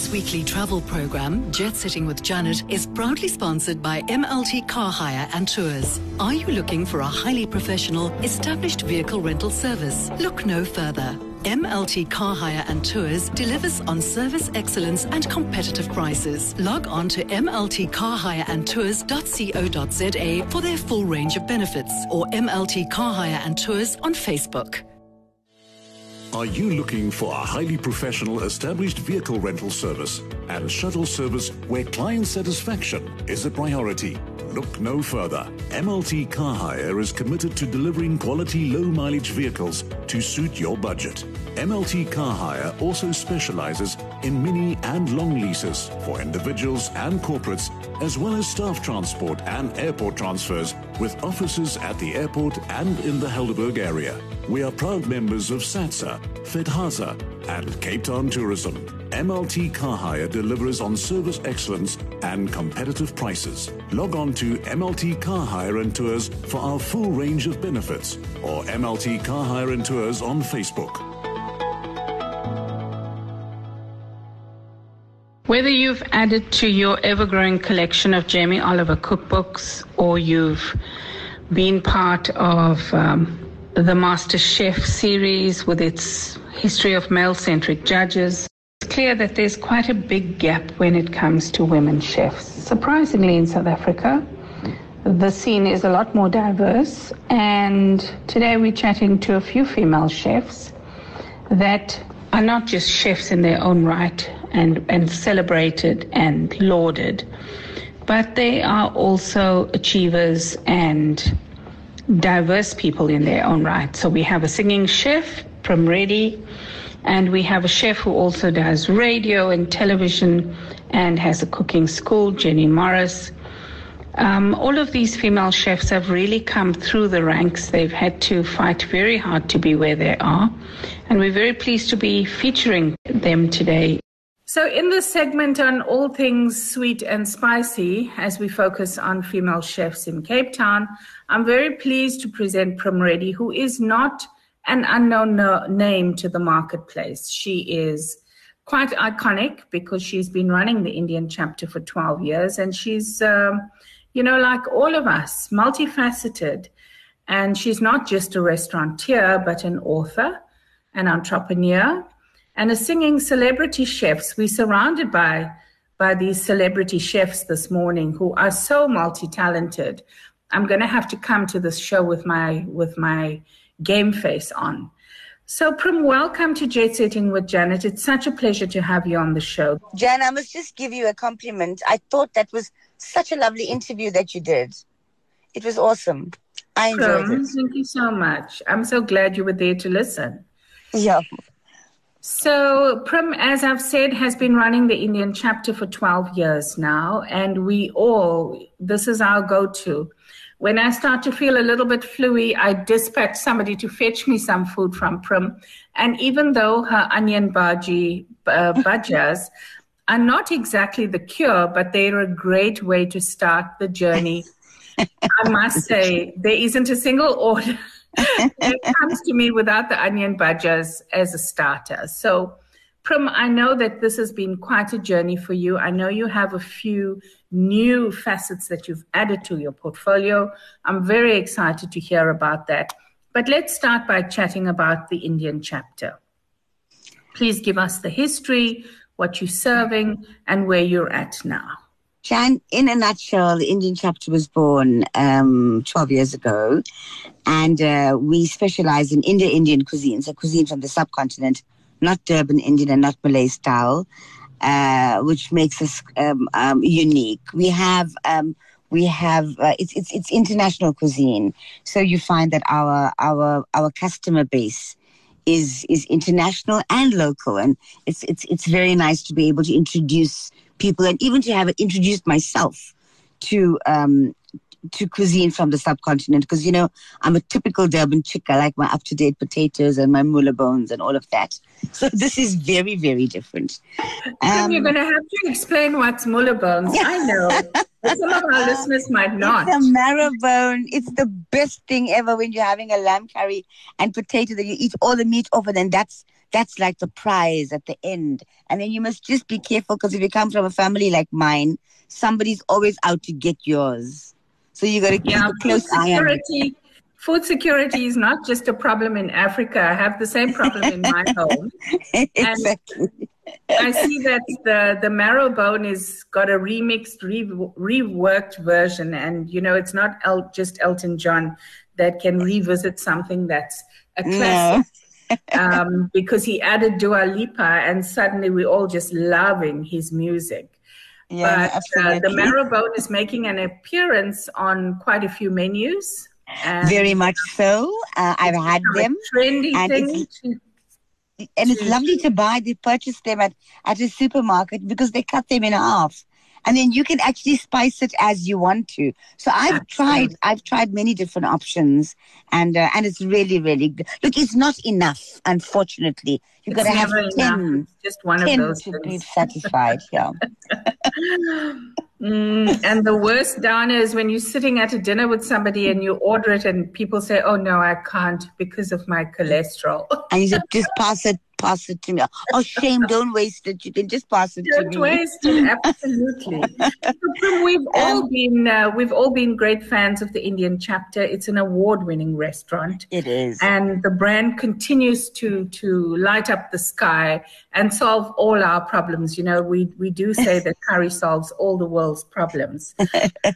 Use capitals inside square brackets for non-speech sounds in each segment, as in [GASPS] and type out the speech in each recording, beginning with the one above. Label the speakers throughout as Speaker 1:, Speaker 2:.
Speaker 1: This weekly travel program, Jet Setting with Janet, is proudly sponsored by MLT Car Hire and Tours. Are you looking for a highly professional, established vehicle rental service? Look no further. MLT Car Hire and Tours delivers on service excellence and competitive prices. Log on to mltcarhireandtours.co.za for their full range of benefits or MLT Car Hire and Tours on Facebook.
Speaker 2: Are you looking for a highly professional established vehicle rental service and shuttle service where client satisfaction is a priority? Look no further. MLT Car Hire is committed to delivering quality low mileage vehicles to suit your budget. MLT Car Hire also specializes in mini and long leases for individuals and corporates, as well as staff transport and airport transfers with offices at the airport and in the Helderberg area. We are proud members of SATSA, FedHasa, and Cape Town Tourism. MLT Car Hire delivers on service excellence and competitive prices. Log on to MLT Car Hire and Tours for our full range of benefits or MLT Car Hire and Tours on Facebook.
Speaker 3: Whether you've added to your ever growing collection of Jamie Oliver cookbooks or you've been part of um, the Master Chef series with its history of male centric judges, it's clear that there's quite a big gap when it comes to women chefs. Surprisingly, in South Africa, the scene is a lot more diverse, and today we're chatting to a few female chefs that are not just chefs in their own right and, and celebrated and lauded, but they are also achievers and diverse people in their own right. So we have a singing chef, Prim Reddy, and we have a chef who also does radio and television and has a cooking school, Jenny Morris. Um, all of these female chefs have really come through the ranks. They've had to fight very hard to be where they are. And we're very pleased to be featuring them today. So, in this segment on all things sweet and spicy, as we focus on female chefs in Cape Town, I'm very pleased to present Prim Reddy, who is not an unknown no- name to the marketplace. She is quite iconic because she's been running the Indian chapter for 12 years and she's, um, you know, like all of us, multifaceted. And she's not just a restaurateur, but an author, an entrepreneur, and a singing celebrity chefs. We're surrounded by by these celebrity chefs this morning who are so multi-talented. I'm going to have to come to this show with my with my game face on. So, Prim, welcome to Jet Setting with Janet. It's such a pleasure to have you on the show.
Speaker 4: Jan, I must just give you a compliment. I thought that was such a lovely interview that you did. It was awesome. I enjoyed
Speaker 3: Prim,
Speaker 4: it.
Speaker 3: Thank you so much. I'm so glad you were there to listen.
Speaker 4: Yeah.
Speaker 3: So, Prim, as I've said, has been running the Indian chapter for 12 years now, and we all, this is our go to. When I start to feel a little bit fluey, I dispatch somebody to fetch me some food from Prim. And even though her onion bhaji uh, [LAUGHS] bhajas are not exactly the cure, but they're a great way to start the journey. [LAUGHS] I must say, there isn't a single order that [LAUGHS] comes to me without the onion bhajas as a starter. So, Prim, I know that this has been quite a journey for you. I know you have a few new facets that you've added to your portfolio. I'm very excited to hear about that. But let's start by chatting about the Indian chapter. Please give us the history, what you're serving, and where you're at now.
Speaker 4: Jan, in a nutshell, the Indian chapter was born um, 12 years ago, and uh, we specialize in Indo Indian cuisine, so cuisine from the subcontinent, not Durban Indian and not Malay style, uh, which makes us um, um, unique. We have. Um, we have uh, it's, it's it's international cuisine, so you find that our our our customer base is is international and local, and it's it's it's very nice to be able to introduce people and even to have introduced myself to um, to cuisine from the subcontinent because you know I'm a typical Durban chick. I like my up to date potatoes and my mula bones and all of that. So [LAUGHS] this is very very different.
Speaker 3: Um, you're going to have to explain what's mula bones. I know. [LAUGHS] some of our listeners might not.
Speaker 4: It's a marrow bone. It's the best thing ever when you're having a lamb curry and potato that you eat all the meat off and then that's that's like the prize at the end. And then you must just be careful because if you come from a family like mine, somebody's always out to get yours. So you got to keep
Speaker 3: yeah,
Speaker 4: a close eye on it.
Speaker 3: Food security is not just a problem in Africa. I have the same problem in my [LAUGHS] home.
Speaker 4: exactly.
Speaker 3: I see that the the marrow bone is got a remixed, re, reworked version, and you know it's not El, just Elton John that can revisit something that's a classic. Um, because he added Dua Lipa, and suddenly we're all just loving his music. Yeah, but uh, the marrow bone is making an appearance on quite a few menus.
Speaker 4: Very much so. Uh, I've had them.
Speaker 3: Trendy and thing.
Speaker 4: It's, and it's lovely to buy. They purchase them at, at a supermarket because they cut them in half and then you can actually spice it as you want to. So I've tried, I've tried many different options, and uh, and it's really, really good. Look, it's not enough, unfortunately. You've got to have ten,
Speaker 3: just one
Speaker 4: 10
Speaker 3: of those
Speaker 4: to be satisfied. Yeah. [LAUGHS]
Speaker 3: mm, and the worst, Dana, is when you're sitting at a dinner with somebody and you order it, and people say, "Oh no, I can't because of my cholesterol."
Speaker 4: and you [LAUGHS] "Just pass it pass it to me. Oh, shame, [LAUGHS] don't waste it. You can just pass it
Speaker 3: don't
Speaker 4: to me.
Speaker 3: Don't waste it, absolutely. we've [LAUGHS] all um, been uh, we've all been great fans of the Indian chapter. It's an award-winning restaurant.
Speaker 4: It is,
Speaker 3: and the brand continues to to light up the sky and solve all our problems. You know, we we do say that [LAUGHS] curry solves all the world's problems.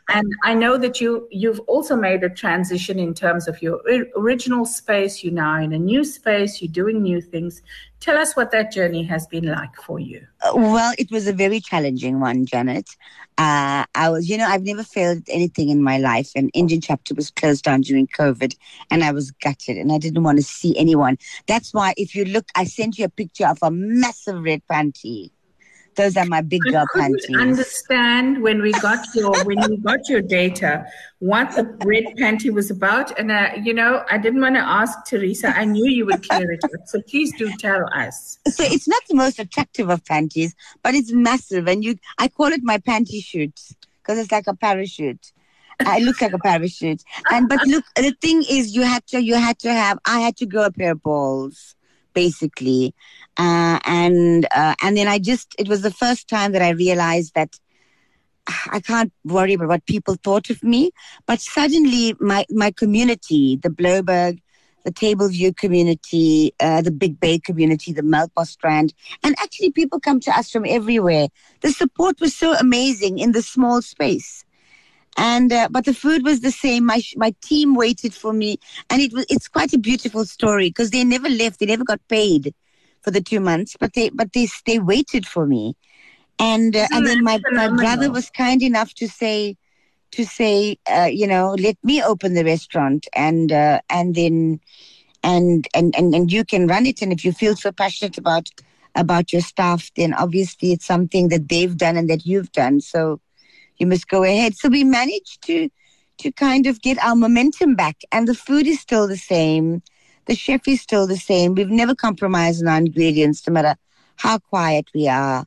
Speaker 3: and I know that you you've also made a transition in terms of your original space. You're now in a new space. You're doing new things. Tell us what that journey has been like for you.
Speaker 4: Uh, well, it was a very challenging one, Janet. Uh, I was, you know, I've never failed anything in my life. And Indian chapter was closed down during COVID, and I was gutted, and I didn't want to see anyone. That's why, if you look, I sent you a picture of a massive red panty those are my big girl I panties.
Speaker 3: Understand when we got your when we got your data what the red panty was about, and uh, you know I didn't want to ask Teresa. I knew you would clear it up, so please do tell us.
Speaker 4: So it's not the most attractive of panties, but it's massive, and you I call it my panty shoot because it's like a parachute. I look like a parachute, and but look, the thing is, you had to you had to have I had to grow a pair of balls basically. Uh, and uh, and then I just it was the first time that I realized that I can't worry about what people thought of me. But suddenly, my my community, the Blouberg, the Tableview community, uh, the Big Bay community, the Melkbos Strand, and actually people come to us from everywhere. The support was so amazing in the small space and uh, but the food was the same. My my team waited for me. And it was it's quite a beautiful story because they never left. They never got paid for the two months but they but they they waited for me. And uh, and then my, my brother was kind enough to say to say uh, you know let me open the restaurant and uh, and then and, and and and you can run it. And if you feel so passionate about about your staff then obviously it's something that they've done and that you've done. So you must go ahead. So we managed to to kind of get our momentum back, and the food is still the same. The chef is still the same. We've never compromised on our ingredients, no matter how quiet we are.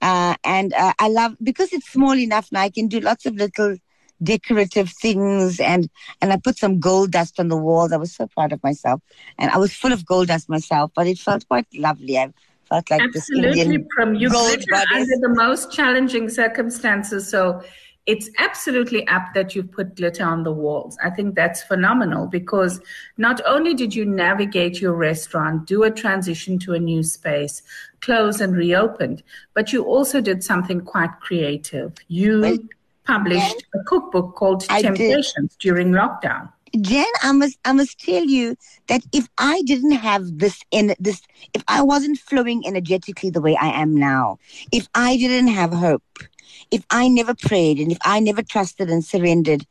Speaker 4: Uh, and uh, I love because it's small enough now. I can do lots of little decorative things, and and I put some gold dust on the walls. I was so proud of myself, and I was full of gold dust myself. But it felt quite lovely. I felt like
Speaker 3: absolutely from you under the most challenging circumstances. So it's absolutely apt that you've put glitter on the walls. I think that's phenomenal because not only did you navigate your restaurant, do a transition to a new space, close and reopened, but you also did something quite creative. You well, published a cookbook called I Temptations did. during lockdown.
Speaker 4: Jen, I must I must tell you that if I didn't have this in this if I wasn't flowing energetically the way I am now, if I didn't have hope, if I never prayed and if I never trusted and surrendered,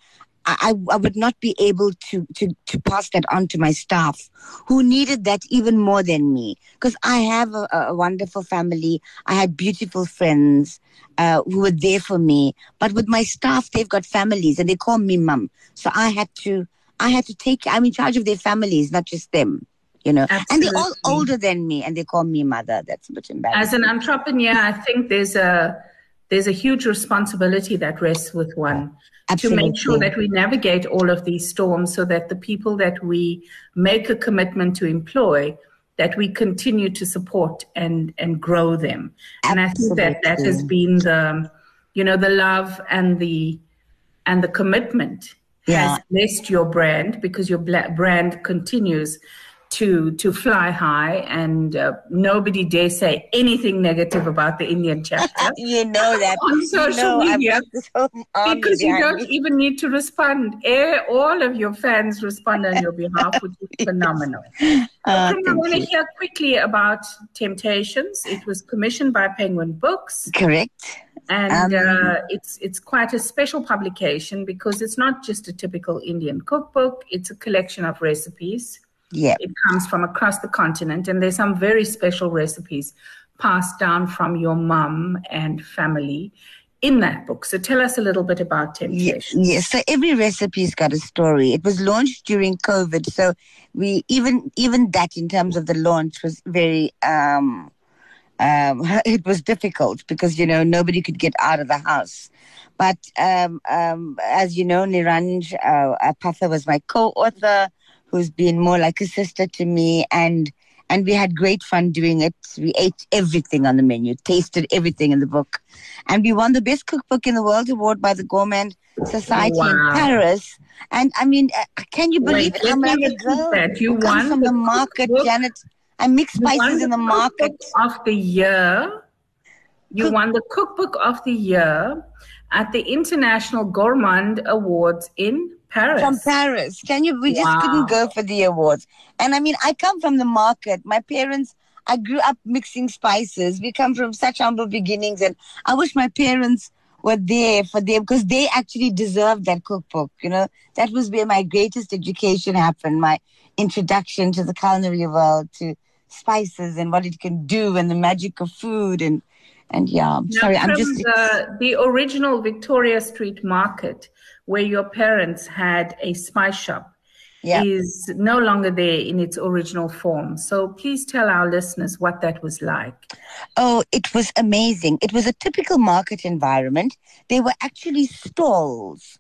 Speaker 4: I, I would not be able to, to, to pass that on to my staff who needed that even more than me. Because I have a, a, wonderful family. I had beautiful friends uh, who were there for me. But with my staff, they've got families and they call me mum. So I had to I had to take, I'm in charge of their families, not just them. You know, Absolutely. and they're all older than me, and they call me mother. That's a bit embarrassing.
Speaker 3: As an entrepreneur, I think there's a there's a huge responsibility that rests with one Absolutely. to make sure that we navigate all of these storms, so that the people that we make a commitment to employ that we continue to support and and grow them. And I think that that has been the you know the love and the and the commitment yeah. has blessed your brand because your brand continues to to fly high, and uh, nobody dare say anything negative about the Indian chapter. [LAUGHS]
Speaker 4: you know that
Speaker 3: on social you know, media [LAUGHS] because you don't even need to respond. All of your fans respond on your behalf, which is [LAUGHS] phenomenal. Uh, I want to hear quickly about Temptations. It was commissioned by Penguin Books.
Speaker 4: Correct
Speaker 3: and um, uh, it's it's quite a special publication because it's not just a typical Indian cookbook. It's a collection of recipes
Speaker 4: yeah.
Speaker 3: It comes from across the continent, and there's some very special recipes passed down from your mum and family in that book. So tell us a little bit about Temptation.
Speaker 4: Yes, yes. So every recipe's got a story. It was launched during COVID, so we even even that in terms of the launch was very um, um, [LAUGHS] it was difficult because you know nobody could get out of the house. But um, um, as you know, Niranj uh, Apatha was my co-author who's been more like a sister to me and and we had great fun doing it. We ate everything on the menu, tasted everything in the book. And we won the best cookbook in the world award by the Gourmand Society wow. in Paris. And I mean, uh, can you believe Wait, it? I'm like a girl
Speaker 3: that. You won
Speaker 4: from the, the market, cookbook. Janet. I mix spices in the market.
Speaker 3: Of the year. You Cook- won the cookbook of the year at the International Gourmand Awards in Paris.
Speaker 4: From Paris. Can you? We just wow. couldn't go for the awards. And I mean, I come from the market. My parents, I grew up mixing spices. We come from such humble beginnings. And I wish my parents were there for them because they actually deserved that cookbook. You know, that was where my greatest education happened. My introduction to the culinary world, to spices and what it can do and the magic of food and and yeah, now, sorry, I'm just
Speaker 3: the, the original Victoria Street Market where your parents had a spice shop yeah. is no longer there in its original form. So please tell our listeners what that was like.
Speaker 4: Oh, it was amazing. It was a typical market environment. There were actually stalls.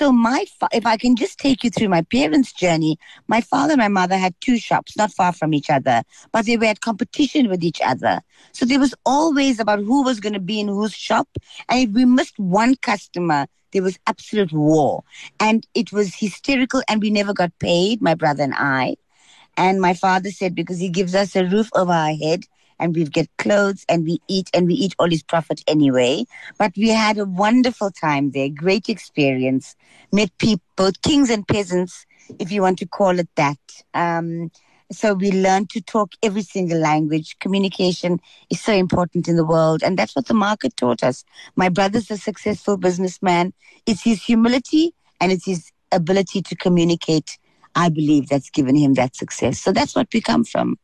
Speaker 4: So my fa- if I can just take you through my parents' journey, my father and my mother had two shops not far from each other, but they were at competition with each other. So there was always about who was going to be in whose shop, and if we missed one customer, there was absolute war. And it was hysterical, and we never got paid, my brother and I. And my father said, because he gives us a roof over our head, and we get clothes and we eat and we eat all his profit anyway. But we had a wonderful time there, great experience, met people, both kings and peasants, if you want to call it that. Um, so we learned to talk every single language. Communication is so important in the world. And that's what the market taught us. My brother's a successful businessman. It's his humility and it's his ability to communicate, I believe, that's given him that success. So that's what we come from.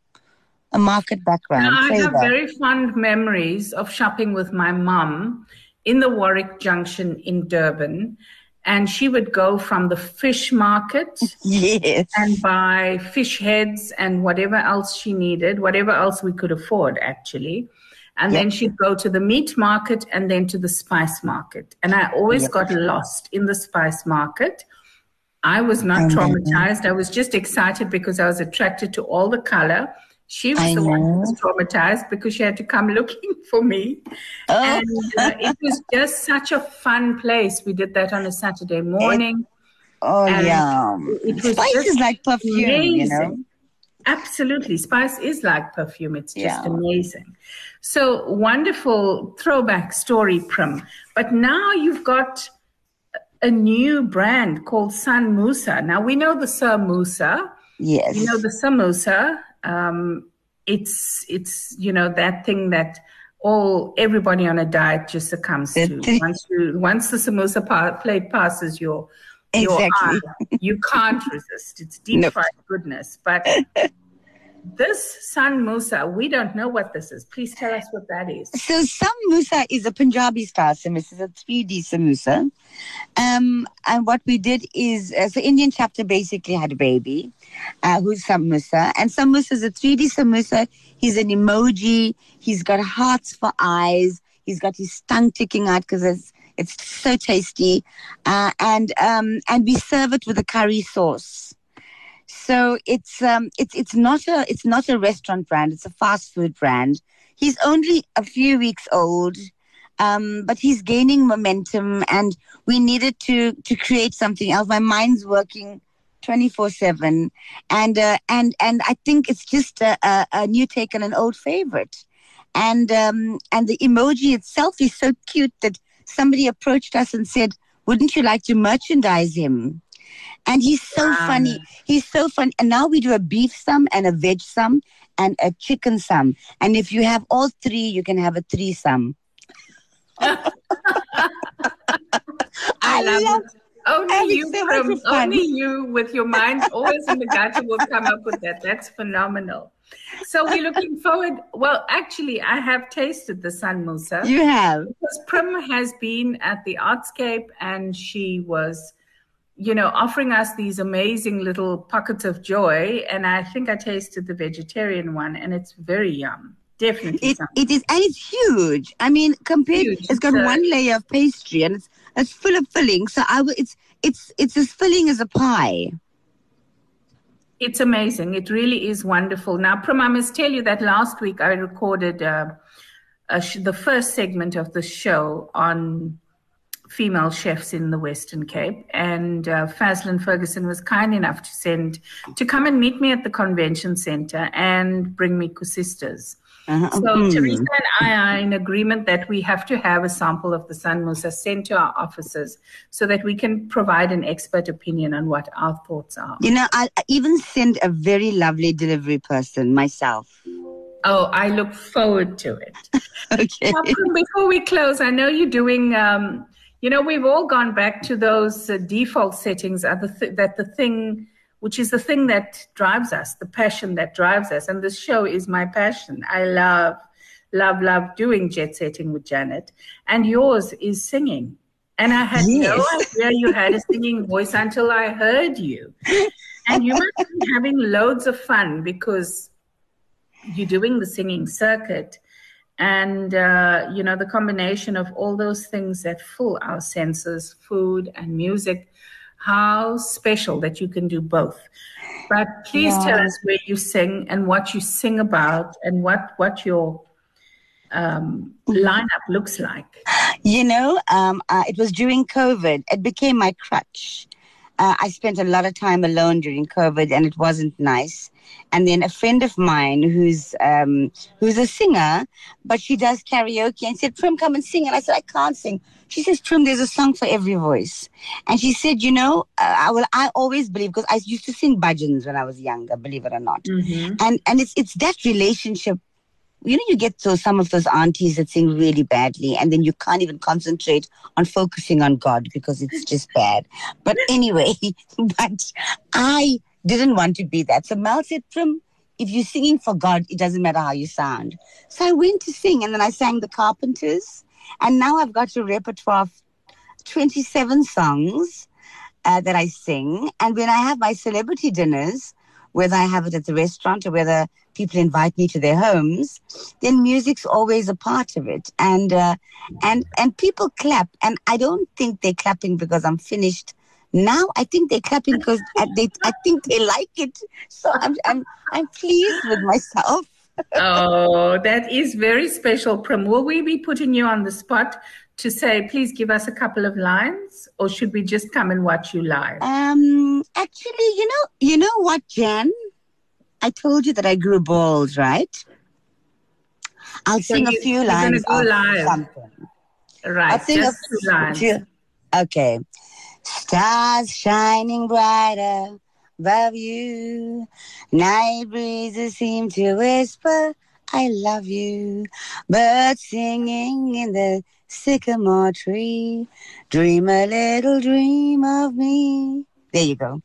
Speaker 4: A market background.
Speaker 3: I have very fond memories of shopping with my mum in the Warwick Junction in Durban and she would go from the fish market [LAUGHS]
Speaker 4: yes.
Speaker 3: and buy fish heads and whatever else she needed, whatever else we could afford actually. And yep. then she'd go to the meat market and then to the spice market. And I always yep. got lost in the spice market. I was not traumatized. I was just excited because I was attracted to all the color she was I the know. one who was traumatized because she had to come [LAUGHS] looking for me. Oh. And uh, it was just such a fun place. We did that on a Saturday morning. It,
Speaker 4: oh, yeah. It was Spice is like perfume, amazing. you know?
Speaker 3: Absolutely. Spice is like perfume. It's just yeah. amazing. So wonderful throwback story, Prim. But now you've got a new brand called San Musa. Now we know the Sir Musa.
Speaker 4: Yes.
Speaker 3: You know the samosa um, it's it's you know that thing that all everybody on a diet just succumbs to [LAUGHS] once you once the samosa pa- plate passes your your exactly. eye, you can't [LAUGHS] resist. It's deep fried goodness, but [LAUGHS] this San Musa, we don't know what this is. Please tell us what that is.
Speaker 4: So San Musa is a Punjabi style samosa. It's a 3D samosa. Um, and what we did is, uh, so Indian chapter basically had a baby uh, who's Musa. And San Musa is a 3D samosa. He's an emoji. He's got hearts for eyes. He's got his tongue ticking out because it's it's so tasty, uh, and um, and we serve it with a curry sauce. So it's um it's it's not a it's not a restaurant brand. It's a fast food brand. He's only a few weeks old, um, but he's gaining momentum, and we needed to to create something else. My mind's working 24 7 and uh, and and i think it's just a, a, a, new take on an old favorite and um, and the emoji itself is so cute that somebody approached us and said wouldn't you like to merchandise him and he's so wow. funny he's so fun and now we do a beef sum and a veg sum and a chicken sum and if you have all three you can have a threesome [LAUGHS]
Speaker 3: I, I love, love it. Only you, from, only you with your mind always in the gutter will come up with that. That's phenomenal. So we're looking forward. Well, actually, I have tasted the Sun Musa.
Speaker 4: You have.
Speaker 3: Because Prim has been at the Artscape and she was, you know, offering us these amazing little pockets of joy. And I think I tasted the vegetarian one and it's very yum. Definitely.
Speaker 4: It, it is, and it's huge. I mean, compared, huge. it's got so, one layer of pastry and it's it's full of filling. So I it's it's it's as filling as a pie.
Speaker 3: It's amazing. It really is wonderful. Now, Prim, I must tell you that last week I recorded uh, sh- the first segment of the show on female chefs in the Western Cape, and uh, Fazlin Ferguson was kind enough to send to come and meet me at the convention center and bring me koesisters. Uh-huh. So mm. Teresa and I are in agreement that we have to have a sample of the San Musa sent to our offices so that we can provide an expert opinion on what our thoughts are.
Speaker 4: You know, I even send a very lovely delivery person myself.
Speaker 3: Oh, I look forward to it. [LAUGHS]
Speaker 4: okay. Now,
Speaker 3: before we close, I know you're doing. Um, you know, we've all gone back to those uh, default settings. Are the th- that the thing which is the thing that drives us, the passion that drives us. And this show is my passion. I love, love, love doing jet setting with Janet. And yours is singing. And I had yes. no idea you had a singing voice until I heard you. And you must be having loads of fun because you're doing the singing circuit. And, uh, you know, the combination of all those things that fill our senses food and music how special that you can do both. But please yeah. tell us where you sing and what you sing about and what what your um, lineup looks like.
Speaker 4: You know, um, uh, it was during COVID. It became my crutch. Uh, I spent a lot of time alone during COVID, and it wasn't nice. And then a friend of mine who's um, who's a singer, but she does karaoke, and said, "Prim, come and sing." And I said, "I can't sing." She says, Prim, there's a song for every voice. And she said, you know, uh, I will. I always believe because I used to sing bhajans when I was younger, believe it or not. Mm-hmm. And and it's it's that relationship you know, you get those some of those aunties that sing really badly, and then you can't even concentrate on focusing on God because it's just bad. But anyway, [LAUGHS] but I didn't want to be that. So Mel said, Prim, if you're singing for God, it doesn't matter how you sound. So I went to sing, and then I sang the Carpenters, and now I've got a repertoire of 27 songs uh, that I sing. And when I have my celebrity dinners, whether I have it at the restaurant or whether people invite me to their homes, then music's always a part of it. And uh, and and people clap, and I don't think they're clapping because I'm finished. Now I think they're clapping because they I think they like it. So I'm I'm I'm pleased with myself [LAUGHS]
Speaker 3: oh, that is very special, Prim. Will we be putting you on the spot to say, please give us a couple of lines, or should we just come and watch you live?
Speaker 4: Um, actually, you know, you know what, Jen? I told you that I grew balls, right? I'll so sing you, a few lines.
Speaker 3: Go live. Something. Right. I'll sing just a few lines. Few,
Speaker 4: okay. Stars shining brighter above you. Night breezes seem to whisper, I love you. Birds singing in the sycamore tree. Dream a little dream of me. There you go.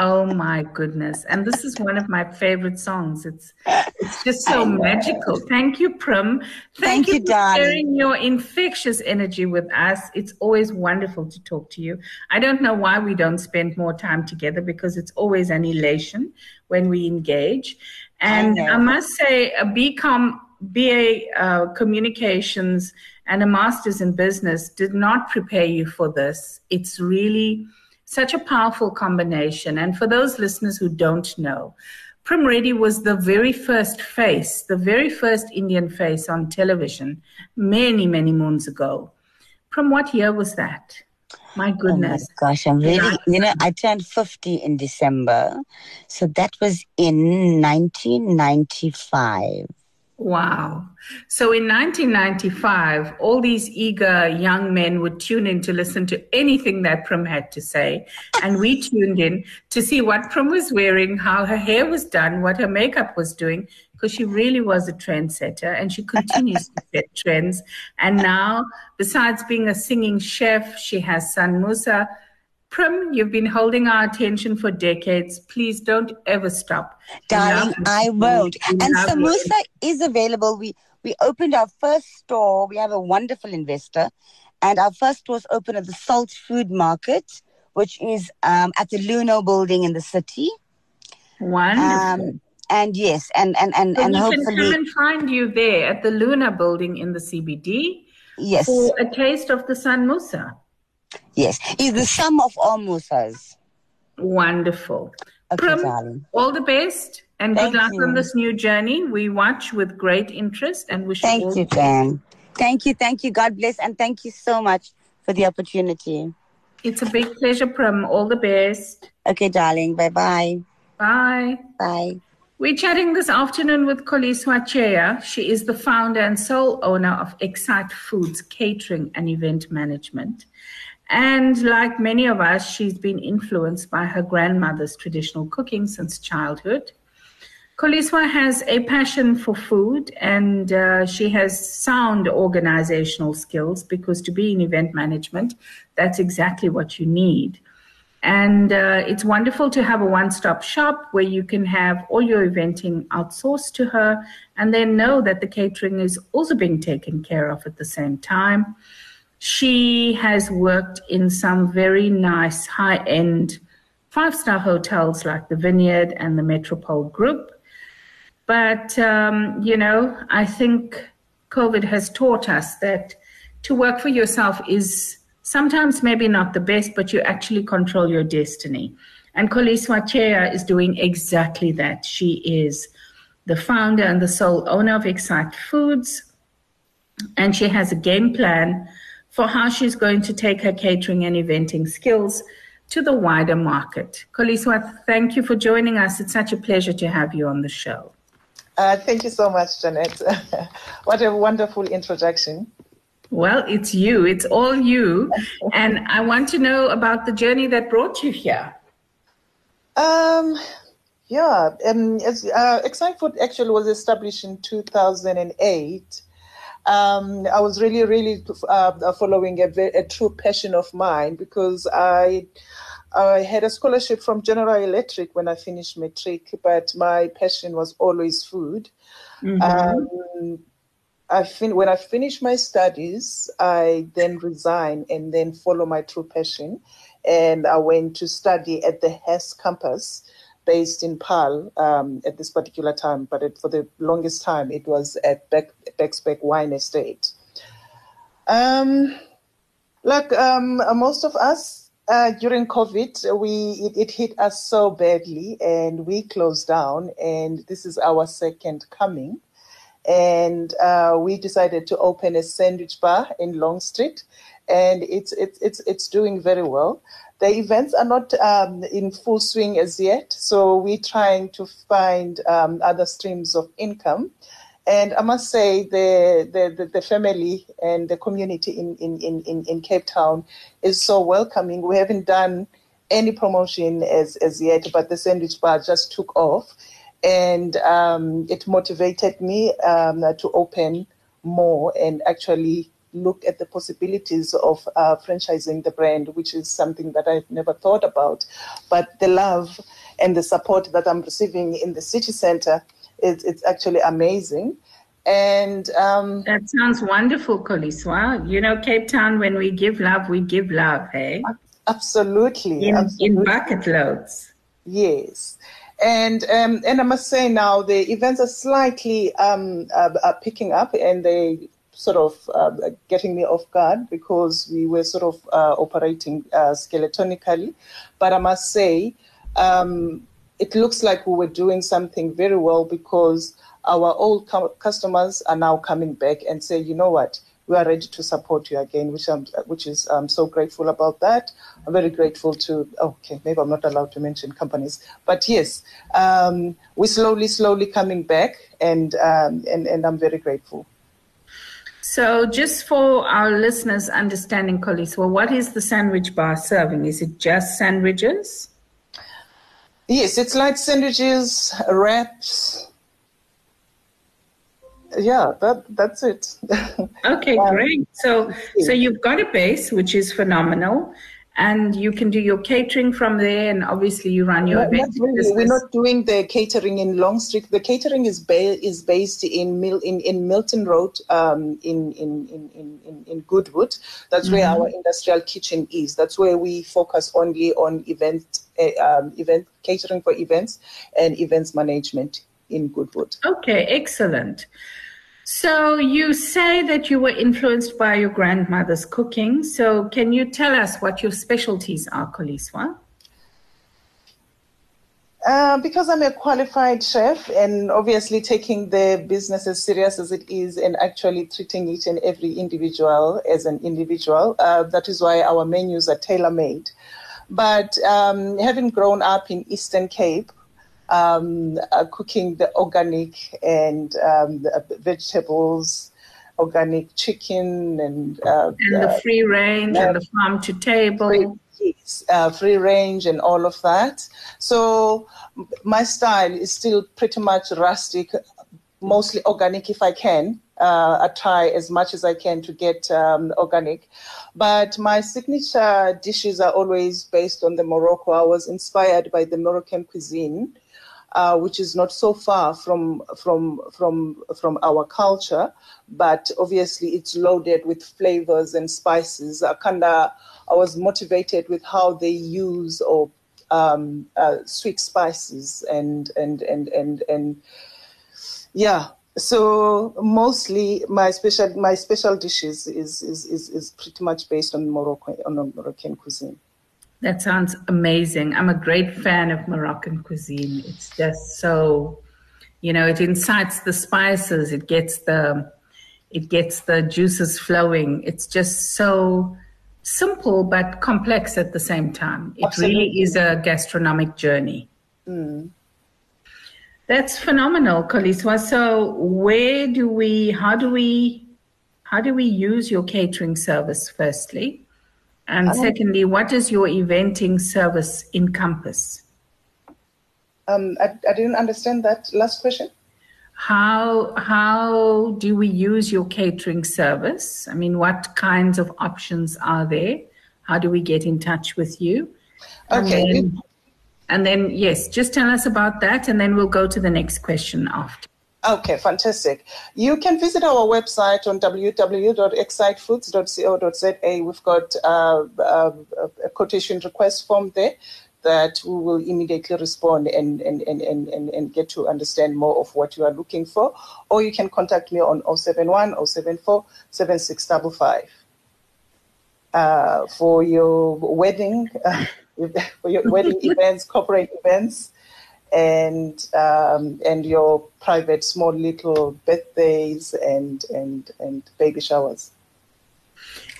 Speaker 3: Oh my goodness. And this is one of my favorite songs. It's it's just so magical. Thank you, Prim. Thank, Thank you, you for sharing your infectious energy with us. It's always wonderful to talk to you. I don't know why we don't spend more time together because it's always an elation when we engage. And I, I must say, a BCom, BA uh, communications and a master's in business did not prepare you for this. It's really such a powerful combination. And for those listeners who don't know, Prim Reddy was the very first face, the very first Indian face on television many, many moons ago. From what year was that? My goodness.
Speaker 4: Oh my gosh, I'm really, you know, I turned 50 in December. So that was in 1995.
Speaker 3: Wow. So in 1995, all these eager young men would tune in to listen to anything that Prim had to say. And we tuned in to see what Prim was wearing, how her hair was done, what her makeup was doing, because she really was a trendsetter and she continues to set trends. And now, besides being a singing chef, she has son Musa Prim, you've been holding our attention for decades. Please don't ever stop.
Speaker 4: Darling, I won't. And Samosa is available. We we opened our first store. We have a wonderful investor. And our first store is open at the Salt Food Market, which is um, at the Luno building in the city.
Speaker 3: Wonderful. Um,
Speaker 4: and yes, and and and, so and
Speaker 3: we
Speaker 4: hopefully
Speaker 3: can come and find you there at the Luna building in the CBD.
Speaker 4: Yes.
Speaker 3: For a taste of the San Musa.
Speaker 4: Yes, is the sum of all Musas.
Speaker 3: Wonderful.
Speaker 4: Okay, Prim, darling.
Speaker 3: all the best and Thank good luck you. on this new journey. We watch with great interest and wish
Speaker 4: thank
Speaker 3: you
Speaker 4: you, Jan. Thank you, thank you. God bless, and thank you so much for the opportunity.
Speaker 3: It's a big pleasure, Prim. All the best.
Speaker 4: Okay, darling. Bye-bye.
Speaker 3: Bye.
Speaker 4: Bye.
Speaker 3: We're chatting this afternoon with Koliswa Cheya. She is the founder and sole owner of Excite Foods Catering and Event Management. And like many of us, she's been influenced by her grandmother's traditional cooking since childhood. Koliswa has a passion for food and uh, she has sound organizational skills because to be in event management, that's exactly what you need. And uh, it's wonderful to have a one stop shop where you can have all your eventing outsourced to her and then know that the catering is also being taken care of at the same time. She has worked in some very nice high end five star hotels like the Vineyard and the Metropole Group. But, um, you know, I think COVID has taught us that to work for yourself is sometimes maybe not the best, but you actually control your destiny. And Koliswa Cheya is doing exactly that. She is the founder and the sole owner of Excite Foods, and she has a game plan for how she's going to take her catering and eventing skills to the wider market. Koliswa, thank you for joining us. It's such a pleasure to have you on the show.
Speaker 5: Uh, thank you so much, Janet. [LAUGHS] what a wonderful introduction.
Speaker 3: Well, it's you, it's all you. [LAUGHS] and I want to know about the journey that brought you here.
Speaker 5: Um, yeah, um, uh, Excite Food actually was established in 2008 um, I was really, really uh, following a, a, true passion of mine because I, I had a scholarship from General Electric when I finished matric, but my passion was always food. Mm-hmm. Um, I fin- when I finished my studies, I then resigned and then follow my true passion, and I went to study at the Hess campus based in Paarl um, at this particular time, but it, for the longest time it was at Beck, Backsberg Wine Estate. Um, like um, most of us uh, during COVID, we it, it, hit us so badly, and we closed down. And this is our second coming, and uh, we decided to open a sandwich bar in Long Street, and it's it's it's it's doing very well. The events are not um, in full swing as yet, so we're trying to find um, other streams of income. And I must say, the, the, the, family and the community in, in, in, in Cape Town is so welcoming. We haven't done any promotion as, as yet, but the sandwich bar just took off. And um, it motivated me um, to open more and actually look at the possibilities of uh, franchising the brand, which is something that I've never thought about. But the love and the support that I'm receiving in the city center, is, it's actually amazing. And um,
Speaker 3: that sounds wonderful, Koliswa. You know, Cape Town, when we give love, we give love, hey?
Speaker 5: Absolutely.
Speaker 3: In,
Speaker 5: absolutely.
Speaker 3: in bucket loads.
Speaker 5: Yes. And um, and I must say now the events are slightly um, uh, are picking up and they sort of uh, getting me off guard because we were sort of uh, operating uh, skeletonically. But I must say, um, it looks like we were doing something very well because our old customers are now coming back and say, you know what, we are ready to support you again, which I'm, which is I'm so grateful about that. I'm very grateful to. Okay, maybe I'm not allowed to mention companies, but yes, um, we're slowly, slowly coming back, and um, and and I'm very grateful.
Speaker 3: So, just for our listeners' understanding, Koliswa, what is the sandwich bar serving? Is it just sandwiches?
Speaker 5: Yes, it's like sandwiches, wraps, yeah, that that's it. [LAUGHS]
Speaker 3: okay, um, great. So so you've got a base which is phenomenal. And you can do your catering from there, and obviously you run your events.
Speaker 5: Really. We're not doing the catering in Longstreet. The catering is ba- is based in Mil- in, in Milton Road, um, in, in, in, in, in Goodwood. That's mm-hmm. where our industrial kitchen is. That's where we focus only on event uh, um, event catering for events and events management in Goodwood.
Speaker 3: Okay, excellent. So you say that you were influenced by your grandmother's cooking. So can you tell us what your specialties are, Koliswa?
Speaker 5: Uh, because I'm a qualified chef and obviously taking the business as serious as it is and actually treating each and every individual as an individual, uh, that is why our menus are tailor made. But um, having grown up in Eastern Cape, um, uh, cooking the organic and um, the vegetables, organic chicken, and
Speaker 3: uh, and the free range and the farm to table.
Speaker 5: Free, yes, uh, free range and all of that. So my style is still pretty much rustic, mostly organic if I can. Uh, I try as much as I can to get um, organic. But my signature dishes are always based on the Morocco. I was inspired by the Moroccan cuisine uh, which is not so far from from from from our culture, but obviously it's loaded with flavors and spices. I kinda I was motivated with how they use or um, uh, sweet spices and and and and and yeah. So mostly my special my special dishes is is is, is pretty much based on Moroccan on Moroccan cuisine.
Speaker 3: That sounds amazing. I'm a great fan of Moroccan cuisine. It's just so, you know, it incites the spices. It gets the, it gets the juices flowing. It's just so simple but complex at the same time. It Absolutely. really is a gastronomic journey. Mm. That's phenomenal, Koliswa. So, where do we? How do we? How do we use your catering service? Firstly, and secondly, what does your eventing service encompass?
Speaker 5: Um, I, I didn't understand that last question.
Speaker 3: How how do we use your catering service? I mean, what kinds of options are there? How do we get in touch with you?
Speaker 5: Okay.
Speaker 3: And then, and then yes, just tell us about that, and then we'll go to the next question after.
Speaker 5: Okay, fantastic. You can visit our website on www.excitefoods.co.za. We've got uh, uh, a quotation request form there that we will immediately respond and, and, and, and, and get to understand more of what you are looking for. Or you can contact me on 071 074 7655. Uh, for your wedding, [LAUGHS] for your wedding [LAUGHS] events, corporate events, and um, and your private small little birthdays and and and baby showers.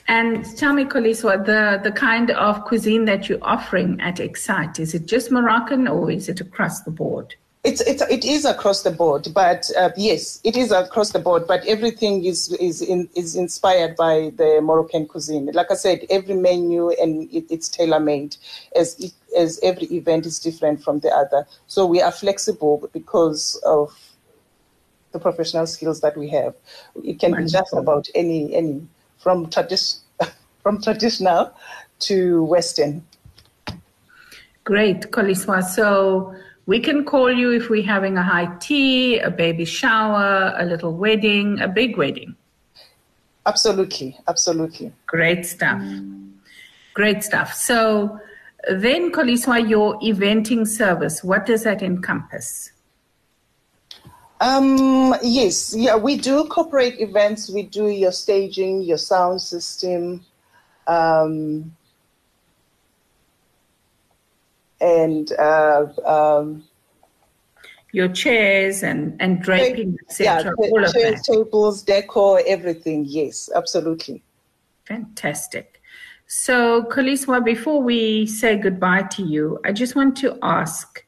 Speaker 3: And tell me, Koliswa, the, the kind of cuisine that you're offering at Excite, is it just Moroccan or is it across the board?
Speaker 5: It's, it's it is across the board, but uh, yes, it is across the board. But everything is is in, is inspired by the Moroccan cuisine. Like I said, every menu and it, it's tailor made, as it, as every event is different from the other. So we are flexible because of the professional skills that we have. It can Wonderful. be just about any any from tradition [LAUGHS] from traditional to Western.
Speaker 3: Great, Koliswa. So we can call you if we're having a high tea, a baby shower, a little wedding, a big wedding.
Speaker 5: Absolutely, absolutely.
Speaker 3: Great stuff. Great stuff. So then, Koliswa, your eventing service, what does that encompass?
Speaker 5: Um, yes, yeah, we do corporate events. We do your staging, your sound system, um, and uh, um,
Speaker 3: your chairs and and draping, etc.
Speaker 5: Yeah,
Speaker 3: all of
Speaker 5: chairs,
Speaker 3: that.
Speaker 5: tables, decor, everything. Yes, absolutely.
Speaker 3: Fantastic. So, Koliswa, before we say goodbye to you, I just want to ask,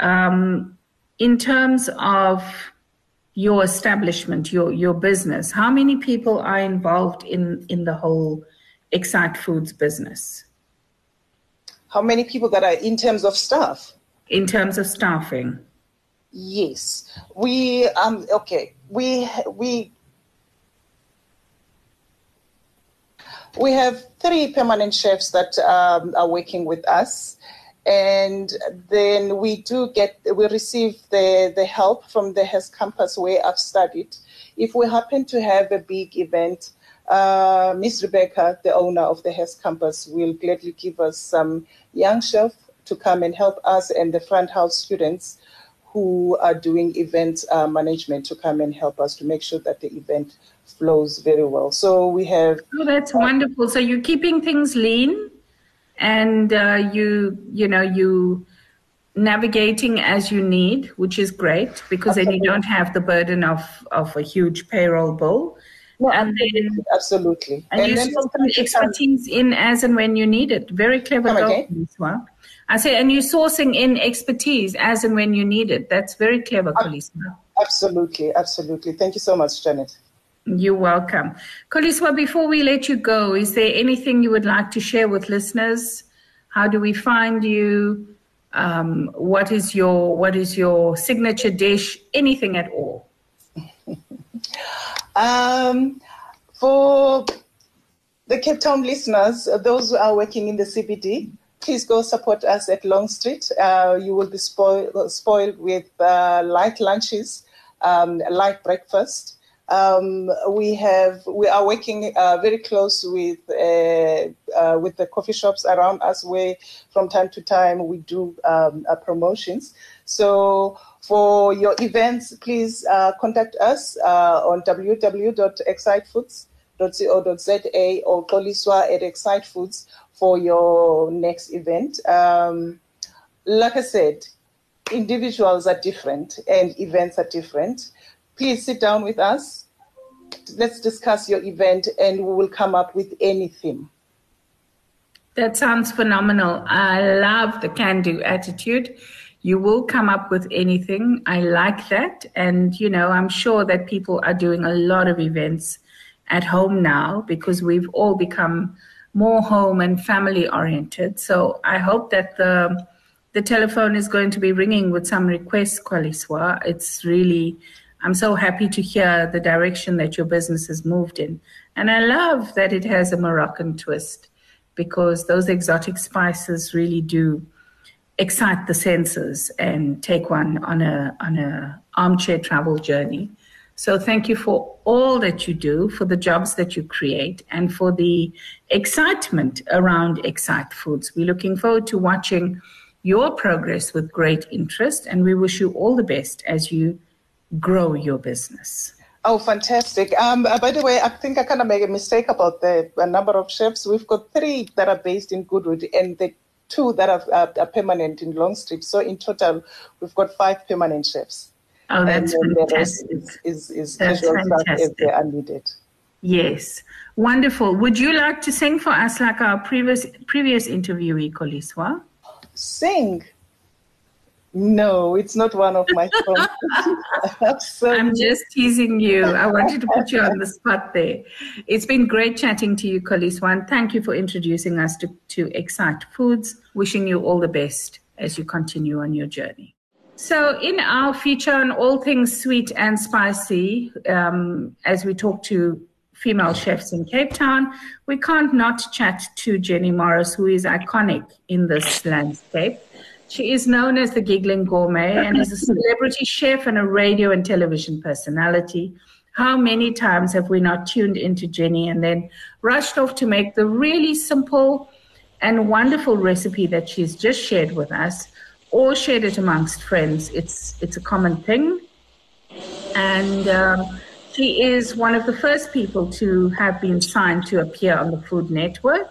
Speaker 3: um, in terms of your establishment, your your business, how many people are involved in in the whole Excite Foods business?
Speaker 5: How many people that are in terms of staff?
Speaker 3: In terms of staffing?
Speaker 5: Yes, we um okay. We we we have three permanent chefs that um, are working with us, and then we do get we receive the the help from the HES campus where I've studied. If we happen to have a big event, uh, Miss Rebecca, the owner of the HES campus, will gladly give us some young chef to come and help us and the front house students who are doing event uh, management to come and help us to make sure that the event flows very well. So we have.
Speaker 3: Oh, that's uh, wonderful. So you're keeping things lean, and uh, you you know you navigating as you need, which is great because absolutely. then you don't have the burden of of a huge payroll bill.
Speaker 5: No, and absolutely, then, absolutely.
Speaker 3: And, and you expertise in as and when you need it. Very clever job, I say, and you're sourcing in expertise as and when you need it. That's very clever, Koliswa.
Speaker 5: Absolutely, absolutely. Thank you so much, Janet.
Speaker 3: You're welcome. Koliswa, before we let you go, is there anything you would like to share with listeners? How do we find you? Um, what is your what is your signature dish? Anything at all? [LAUGHS]
Speaker 5: um, for the Cape Town listeners, those who are working in the CBD, please go support us at Long Street. Uh, you will be spoiled, spoiled with uh, light lunches, um, light breakfast. Um, we have we are working uh, very close with uh, uh, with the coffee shops around us, where from time to time we do um, uh, promotions. So for your events, please contact us on www.excitefoods.co.za or Koliswa at Excite Foods for your next event. Um, like I said, individuals are different and events are different. Please sit down with us. Let's discuss your event and we will come up with any theme.
Speaker 3: That sounds phenomenal. I love the can do attitude. You will come up with anything. I like that. And, you know, I'm sure that people are doing a lot of events at home now because we've all become more home and family oriented. So I hope that the the telephone is going to be ringing with some requests, Koliswa. It's really I'm so happy to hear the direction that your business has moved in. And I love that it has a Moroccan twist because those exotic spices really do excite the senses and take one on a on a armchair travel journey. So thank you for all that you do, for the jobs that you create, and for the excitement around Excite Foods. We're looking forward to watching your progress with great interest, and we wish you all the best as you grow your business.
Speaker 5: Oh, fantastic. Um, uh, by the way, I think I kind of made a mistake about the number of chefs. We've got three that are based in Goodwood and the two that are, uh, are permanent in Longstreet. So in total, we've got five permanent chefs.
Speaker 3: Oh, that's fantastic.
Speaker 5: Is, is, is that's fantastic. if they are needed.
Speaker 3: Yes, wonderful. Would you like to sing for us like our previous previous interviewee, Koliswa?
Speaker 5: Sing. No, it's not one of my [LAUGHS] songs.
Speaker 3: I'm just teasing you. I wanted to put you on the spot there. It's been great chatting to you, Koliswa, and thank you for introducing us to, to Excite Foods. Wishing you all the best as you continue on your journey. So, in our feature on all things sweet and spicy, um, as we talk to female chefs in Cape Town, we can't not chat to Jenny Morris, who is iconic in this landscape. She is known as the Giggling Gourmet and is a celebrity chef and a radio and television personality. How many times have we not tuned into Jenny and then rushed off to make the really simple and wonderful recipe that she's just shared with us? or shared it amongst friends. It's it's a common thing. and um, she is one of the first people to have been signed to appear on the Food Network,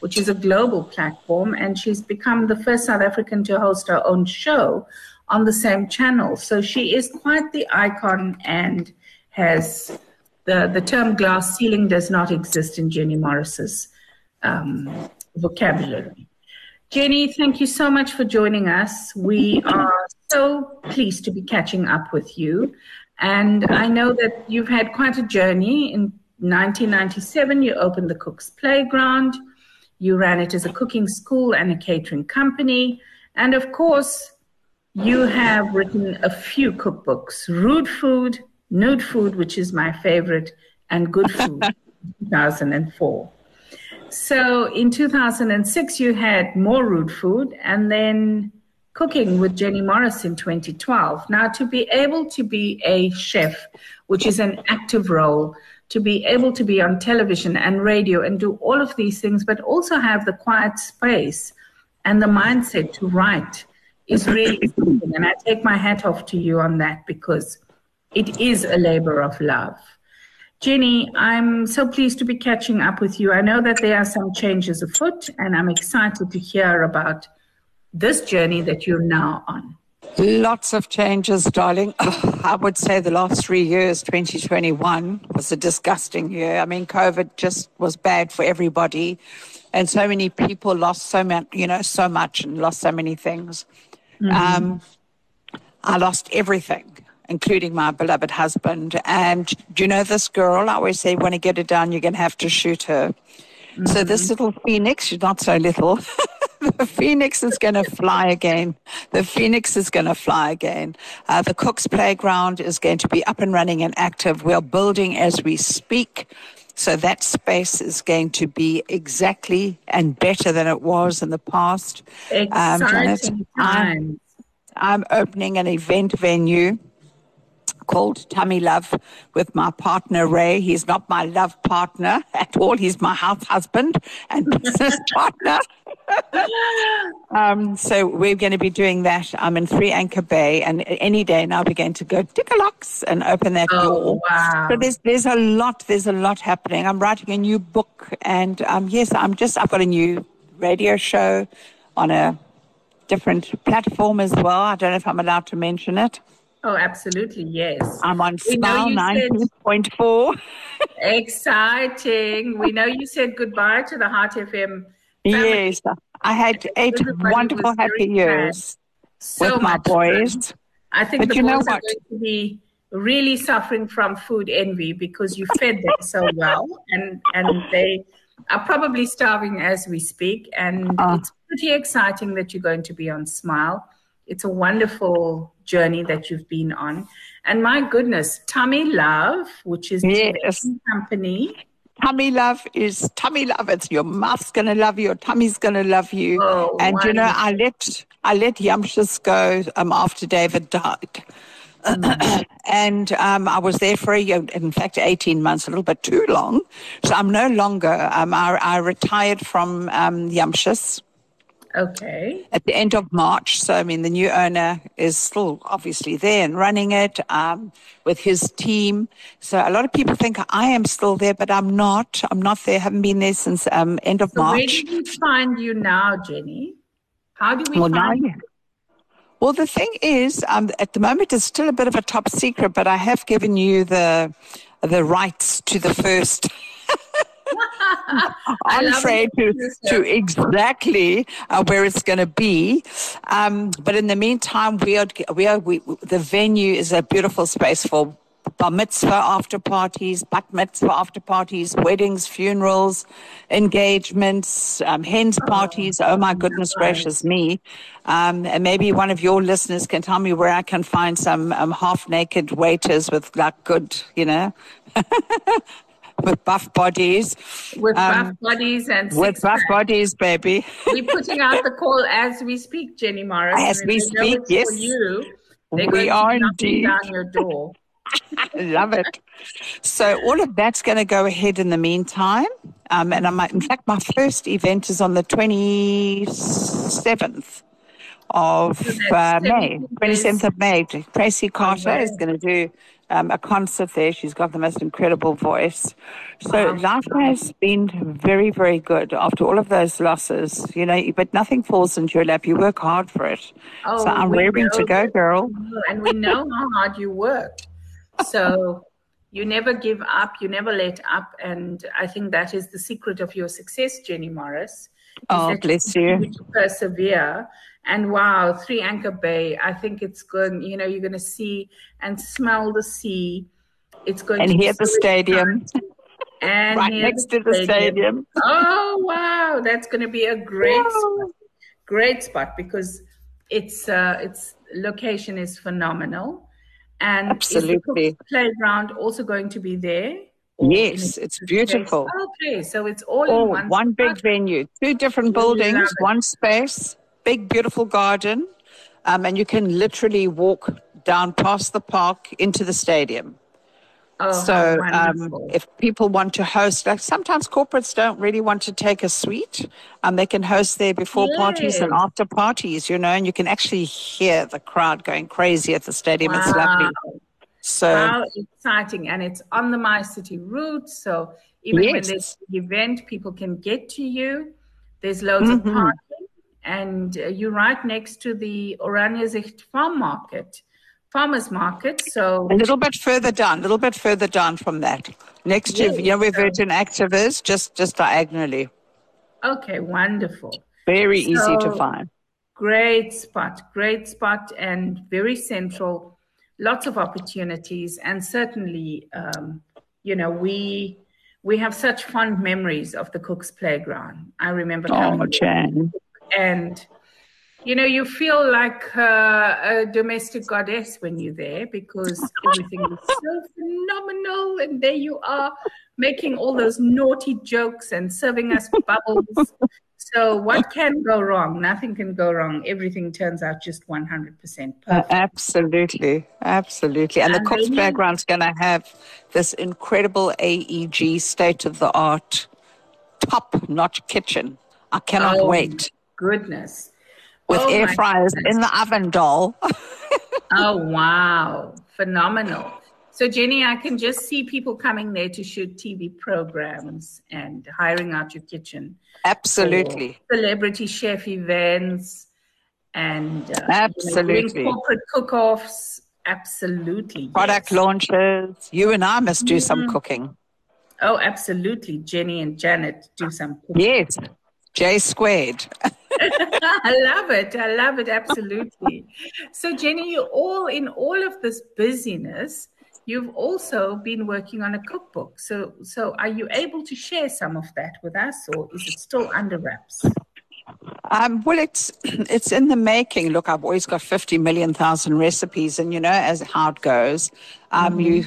Speaker 3: which is a global platform, and she's become the first South African to host her own show on the same channel. So she is quite the icon and has the, the term glass ceiling does not exist in Jenny Morris's um, vocabulary. Jenny, thank you so much for joining us. We are so pleased to be catching up with you. And I know that you've had quite a journey. In 1997, you opened the Cook's Playground. You ran it as a cooking school and a catering company. And of course, you have written a few cookbooks Rude Food, Nude Food, which is my favorite, and Good Food, [LAUGHS] 2004. So in 2006, you had more rude food and then cooking with Jenny Morris in 2012. Now, to be able to be a chef, which is an active role, to be able to be on television and radio and do all of these things, but also have the quiet space and the mindset to write is really [COUGHS] something. And I take my hat off to you on that because it is a labor of love. Jenny, I'm so pleased to be catching up with you. I know that there are some changes afoot, and I'm excited to hear about this journey that you're now on.
Speaker 6: Lots of changes, darling. [LAUGHS] I would say the last three years, 2021, was a disgusting year. I mean, COVID just was bad for everybody. And so many people lost so much, you know, so much and lost so many things. Mm-hmm. Um, I lost everything including my beloved husband. And do you know this girl? I always say, when you get her down, you're going to have to shoot her. Mm-hmm. So this little phoenix, she's not so little. [LAUGHS] the phoenix is going to fly again. The phoenix is going to fly again. Uh, the Cook's Playground is going to be up and running and active. We're building as we speak. So that space is going to be exactly and better than it was in the past.
Speaker 3: Exciting um,
Speaker 6: I'm, I'm opening an event venue called Tummy Love with my partner Ray. He's not my love partner at all. He's my house husband and business [LAUGHS] partner. um, so we're going to be doing that. I'm in Three Anchor Bay, and any day now we're going to go locks and open that
Speaker 3: oh,
Speaker 6: door.
Speaker 3: Wow.
Speaker 6: So there's there's a lot there's a lot happening. I'm writing a new book, and um, yes, I'm just I've got a new radio show on a different platform as well. I don't know if I'm allowed to mention it.
Speaker 3: Oh, absolutely, yes.
Speaker 6: I'm on Smile 90.4.
Speaker 3: exciting. We know you said goodbye to the Heart FM.
Speaker 6: Family. Yes, I had eight Everybody wonderful, happy years so with my boys. Fun.
Speaker 3: I think but the you boys are going to be really suffering from food envy because you fed them so well, and and they are probably starving as we speak. And uh, it's pretty exciting that you're going to be on Smile. It's a wonderful journey that you've been on. And my goodness, Tummy Love, which is
Speaker 6: yes.
Speaker 3: company.
Speaker 6: Tummy Love is Tummy Love. It's your mouth's gonna love you, your tummy's gonna love you.
Speaker 3: Oh,
Speaker 6: and
Speaker 3: wonderful.
Speaker 6: you know, I let I let Yumcious go um, after David died. Mm. [CLEARS THROAT] and um, I was there for a year, in fact, 18 months, a little bit too long. So I'm no longer, um, I, I, retired from um, Yumcious
Speaker 3: Okay.
Speaker 6: At the end of March. So, I mean, the new owner is still obviously there and running it um, with his team. So, a lot of people think I am still there, but I'm not. I'm not there. haven't been there since um, end of
Speaker 3: so
Speaker 6: March.
Speaker 3: Where do we find you now, Jenny? How do we
Speaker 6: well,
Speaker 3: find
Speaker 6: now,
Speaker 3: you?
Speaker 6: Well, the thing is, um, at the moment, it's still a bit of a top secret, but I have given you the the rights to the first. Entree to, to exactly uh, where it's going to be. Um, but in the meantime, we are, we are, we, the venue is a beautiful space for bar mitzvah after parties, bat mitzvah after parties, weddings, funerals, engagements, um, hens oh, parties. Oh, my goodness gracious me. Um, and maybe one of your listeners can tell me where I can find some um, half naked waiters with like good, you know, [LAUGHS] with buff bodies.
Speaker 3: With um, buff bodies and
Speaker 6: with buff bodies, baby.
Speaker 3: We're putting out the [LAUGHS] call as we speak, Jenny Morris.
Speaker 6: As we speak, yes.
Speaker 3: For you,
Speaker 6: we are indeed.
Speaker 3: down your door. [LAUGHS]
Speaker 6: Love it. So all of that's going to go ahead in the meantime. Um, and I'm, in fact, my first event is on the 27th of uh, May, 27th of May. Tracy Carter is going to do um, a concert there. She's got the most incredible voice. So life has been very, very good after all of those losses, you know, but nothing falls into your lap. You work hard for it.
Speaker 3: Oh,
Speaker 6: so I'm raring to go, girl.
Speaker 3: And we know how hard you work. So you never give up, you never let up. And I think that is the secret of your success, Jenny Morris.
Speaker 6: Oh, bless
Speaker 3: continue
Speaker 6: you.
Speaker 3: to persevere. And wow, Three Anchor Bay, I think it's going, you know, you're going to see and smell the sea. It's going
Speaker 6: And
Speaker 3: to
Speaker 6: hear the stadium.
Speaker 3: And
Speaker 6: right next to the stadium.
Speaker 3: Oh wow, that's going to be a great spot. Great spot because its uh, its location is phenomenal, and the
Speaker 6: Absolutely.
Speaker 3: Playground also going to be there?
Speaker 6: Yes, it's beautiful.
Speaker 3: Okay, so it's all
Speaker 6: Oh,
Speaker 3: in one.
Speaker 6: one big venue, two different buildings, one space, big, beautiful garden. Um, and you can literally walk down past the park into the stadium.
Speaker 3: Oh,
Speaker 6: so um, if people want to host, like sometimes corporates don't really want to take a suite, um, they can host their before parties and after parties, you know, and you can actually hear the crowd going crazy at the stadium. It's lovely. So
Speaker 3: How exciting! And it's on the MyCiTi route, so even when
Speaker 6: Yes.
Speaker 3: there's an event, people can get to you. There's loads
Speaker 6: Mm-hmm.
Speaker 3: of parking, and uh, you're right next to the Oranjezicht Farm Market, Farmers Market. So
Speaker 6: a little bit further down, a little bit further down from that. Next to, you know, where Virgin Active is, just, just diagonally.
Speaker 3: okay, wonderful.
Speaker 6: Very easy to find.
Speaker 3: Great spot, great spot, and very central. Lots of opportunities, and certainly, um, you know, we we have such fond memories of the Cook's Playground. I remember
Speaker 6: Oh,
Speaker 3: coming
Speaker 6: Jan.
Speaker 3: And you know you feel like uh, a domestic goddess when you're there because everything is so phenomenal and there you are making all those naughty jokes and serving us bubbles so what can go wrong nothing can go wrong everything turns out just 100%
Speaker 6: Uh,
Speaker 3: perfect
Speaker 6: absolutely, absolutely. And the Cook's
Speaker 3: then you-
Speaker 6: going to have this incredible AEG state of the art, top notch kitchen. I cannot
Speaker 3: Oh,
Speaker 6: wait.
Speaker 3: Goodness
Speaker 6: With
Speaker 3: Oh,
Speaker 6: air fryers
Speaker 3: goodness.
Speaker 6: in the oven, doll. [LAUGHS]
Speaker 3: Oh, wow. Phenomenal. So, Jenny, I can just see people coming there to shoot TV programs and hiring out your kitchen.
Speaker 6: absolutely.
Speaker 3: Celebrity chef events and uh, you know,
Speaker 6: Absolutely.
Speaker 3: corporate cook offs. Absolutely.
Speaker 6: Product
Speaker 3: yes.
Speaker 6: launches. You and I must do
Speaker 3: Mm.
Speaker 6: some cooking.
Speaker 3: Oh, absolutely. Jenny and Janet do some cooking.
Speaker 6: Yes. J squared. [LAUGHS] [LAUGHS]
Speaker 3: I love it. I love it. Absolutely. So, Jenny, you all in all of this busyness, you've also been working on a cookbook. So, so are you able to share some of that with us, or is it still under wraps?
Speaker 6: Um, well, it's [CLEARS THROAT] it's in the making. Look, I've always got fifty million thousand recipes, and you know, as how it goes, um, you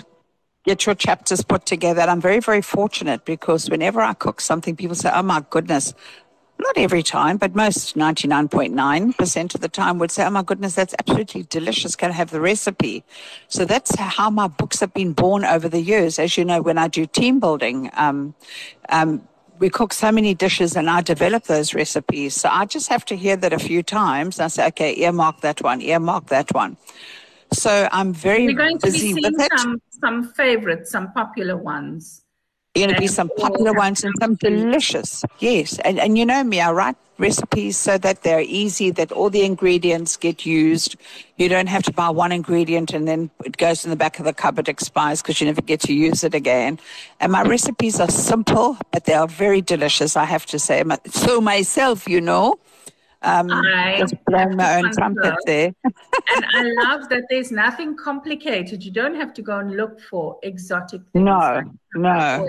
Speaker 6: get your chapters put together. And I'm very, very fortunate because whenever I cook something, people say, "Oh my goodness." Not every time, but most 99.9% of the time would say, Oh my goodness, that's absolutely delicious. Can I have the recipe? So that's how my books have been born over the years. As you know, when I do team building, um, um, we cook so many dishes and I develop those recipes. So I just have to hear that a few times. I say, okay, earmark that one, earmark that one. So I'm very
Speaker 3: We're going to be seeing some some favorites, some popular ones.
Speaker 6: Going to be some popular ones and some
Speaker 3: some-
Speaker 6: delicious. Yes, and and you know me, I write recipes so that they're easy, that all the ingredients get used. You don't have to buy one ingredient and then it goes in the back of the cupboard, expires because you never get to use it again. And my recipes are simple, but they are very delicious. I have to say, so myself, you know, um,
Speaker 3: I
Speaker 6: just blowing my own trumpet there.
Speaker 3: and I [LAUGHS] love that there's nothing complicated. You don't have to go and look for exotic things
Speaker 6: No,
Speaker 3: like
Speaker 6: no.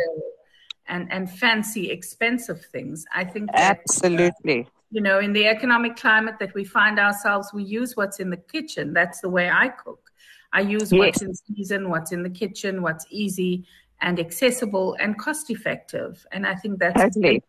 Speaker 3: and and fancy, expensive things. I think that,
Speaker 6: Absolutely.
Speaker 3: you know, in the economic climate that we find ourselves, we use what's in the kitchen. That's the way I cook. I use what's in season, what's in the kitchen, what's easy and accessible and cost effective. And I think that's
Speaker 6: Totally.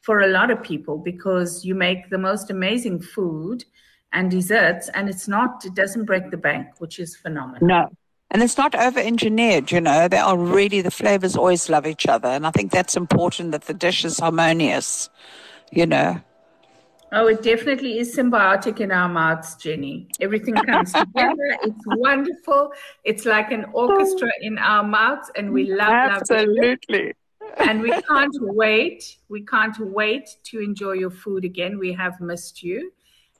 Speaker 3: For a lot of people because you make the most amazing food and desserts and it's not it doesn't break the bank which is phenomenal
Speaker 6: No. And it's not over engineered, you know. They are really, the flavors always love each other. And I think that's important that the dish is harmonious, you know.
Speaker 3: Oh, it definitely is symbiotic in our mouths, Jenny. Everything comes together. [LAUGHS] It's wonderful. It's like an orchestra in our mouths, and we love, it
Speaker 6: Absolutely.
Speaker 3: love and we can't wait. We can't wait to enjoy your food again. We have missed you.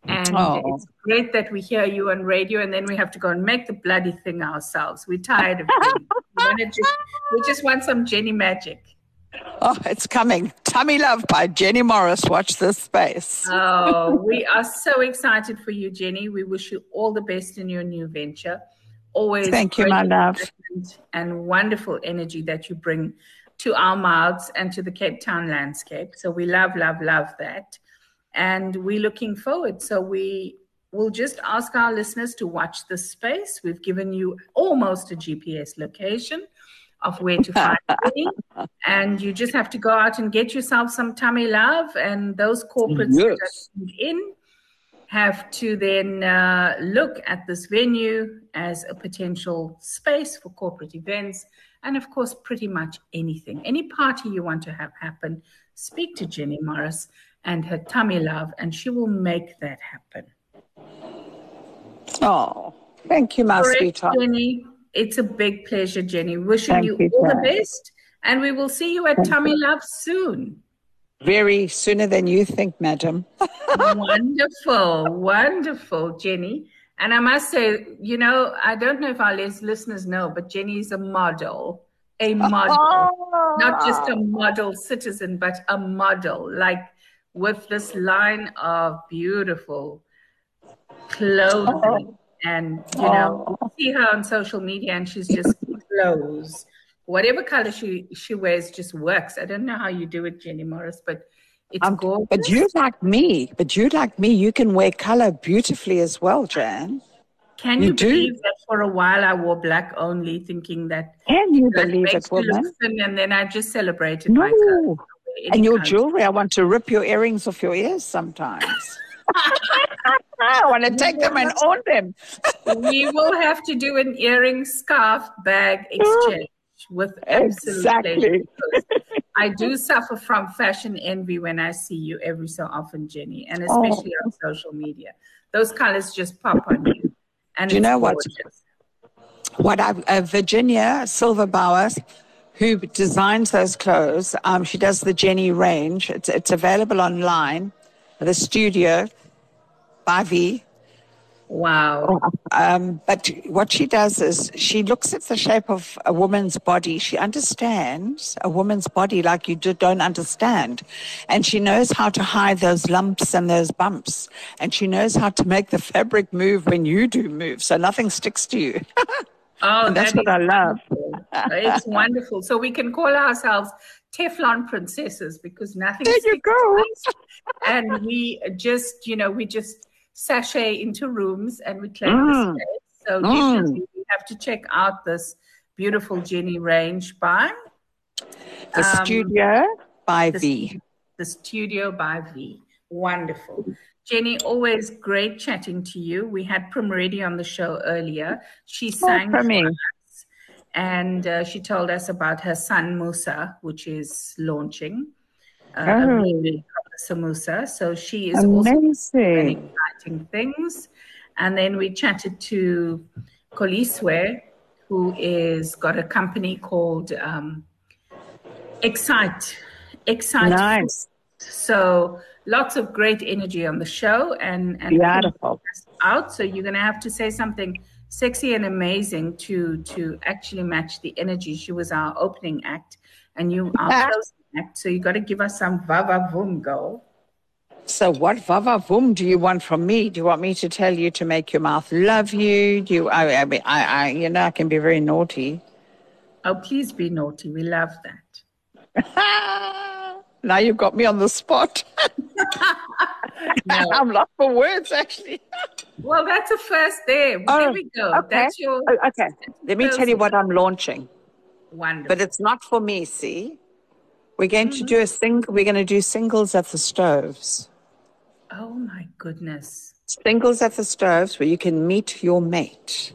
Speaker 3: And
Speaker 6: Oh.
Speaker 3: it's great that we hear you on radio and then we have to go and make the bloody thing ourselves. We're tired of it. we, just, we just want some Jenny magic.
Speaker 6: Oh, it's coming. Tummy Love by Jenny Morris. Watch this space.
Speaker 3: Oh, we are so excited for you, Jenny. We wish you all the best in your new venture. Always
Speaker 6: Thank you, my love.
Speaker 3: And wonderful energy that you bring to our mouths and to the Cape Town landscape. So we love, love, love that. And we're looking forward. So we will just ask our listeners to watch this space. We've given you almost a GPS location of where to find [LAUGHS] me. And you just have to go out and get yourself some tummy love. And those corporates that
Speaker 6: Yes.
Speaker 3: are in have to then uh, look at this venue as a potential space for corporate events. And of course, pretty much anything, any party you want to have happen, speak to Jenny Morris and her tummy love, and she will make that happen.
Speaker 6: Oh, thank you, my
Speaker 3: Correct,
Speaker 6: sweetheart.
Speaker 3: Jenny. It's a big pleasure, Jenny. Wishing
Speaker 6: Thank
Speaker 3: you,
Speaker 6: you,
Speaker 3: all the best. And we will see you at Tummy Love soon.
Speaker 6: Very sooner than you think, madam. [LAUGHS]
Speaker 3: wonderful, wonderful, Jenny. And I must say, you know, I don't know if our listeners know, but Jenny is a model, a model, oh. not just a model citizen, but a model, like with this line of beautiful clothing. And, you know, oh. you see her on social media and she's just clothes. Whatever color she, she wears just works. I don't know how you do it, Jenny Morris, but it's
Speaker 6: Um,
Speaker 3: gorgeous.
Speaker 6: but you like me, but you like me, you can wear color beautifully as well, Jan.
Speaker 3: Can
Speaker 6: You
Speaker 3: you,
Speaker 6: do?
Speaker 3: believe that for a while I wore black only, thinking that
Speaker 6: Can you believe it, woman?
Speaker 3: and then I just celebrated my color.
Speaker 6: No. And your
Speaker 3: colour.
Speaker 6: jewelry, I want to rip your earrings off your ears sometimes. [LAUGHS] [LAUGHS] I want to take them and own them.
Speaker 3: we will have to do an earring, scarf, bag [LAUGHS] exchange with absolute
Speaker 6: Exactly.
Speaker 3: I do suffer from fashion envy when I see you every so often, Jenny, and
Speaker 6: Oh.
Speaker 3: especially on social media. Those colors just pop on you. And
Speaker 6: Do you know what? what I, uh, Virginia Silverbauer, who designs those clothes, um, she does the Jenny range. It's, it's available online. At the studio by V.
Speaker 3: Wow.
Speaker 6: Um, but what she does is she looks at the shape of a woman's body. She understands a woman's body like you don't understand. And she knows how to hide those lumps and those bumps. And she knows how to make the fabric move when you do move. So nothing sticks to you. [LAUGHS]
Speaker 3: Oh,
Speaker 6: that's
Speaker 3: that
Speaker 6: what I love.
Speaker 3: it's wonderful. So we can call ourselves Teflon princesses because nothing.
Speaker 6: There you go.
Speaker 3: And we just, you know, we just sashay into rooms and we claim
Speaker 6: Mm.
Speaker 3: the space. So
Speaker 6: Mm.
Speaker 3: definitely we have to check out this beautiful Jenny range by
Speaker 6: The
Speaker 3: Um,
Speaker 6: studio by
Speaker 3: the
Speaker 6: V.
Speaker 3: the studio by V. Wonderful. Jenny, always great chatting to you. We had Prim Reddy on the show earlier. She sang for us and uh, she told us about her son Musa, which is launching uh,
Speaker 6: Oh.
Speaker 3: the Samusa. So she is also doing
Speaker 6: Amazing.
Speaker 3: exciting things. And then we chatted to Koliswa, who is got a company called um, Excite. Excite.
Speaker 6: Nice.
Speaker 3: So lots of great energy on the show and and
Speaker 6: Beautiful.
Speaker 3: out. So you're gonna have to say something sexy and amazing to to actually match the energy. She was our opening act, and you are [LAUGHS] act. So you got to give us some vava voom girl.
Speaker 6: So, what vava voom do you want from me? Do you want me to tell you to make your mouth love you? Do you? I, I, mean, I, I you know, I can be very naughty.
Speaker 3: Oh, please be naughty. We love that. [LAUGHS]
Speaker 6: now you've got me on the spot.
Speaker 3: No. [LAUGHS]
Speaker 6: I'm lost for words, actually. [LAUGHS]
Speaker 3: Well, that's a first there. there
Speaker 6: Oh,
Speaker 3: we go.
Speaker 6: okay.
Speaker 3: That's your
Speaker 6: Oh, okay. Let me tell you what I'm launching,
Speaker 3: wonderful.
Speaker 6: but it's not for me. See, we're going to do a sing. We're going to do singles at the stoves.
Speaker 3: oh my goodness.
Speaker 6: Singles at the stoves where you can meet your mate.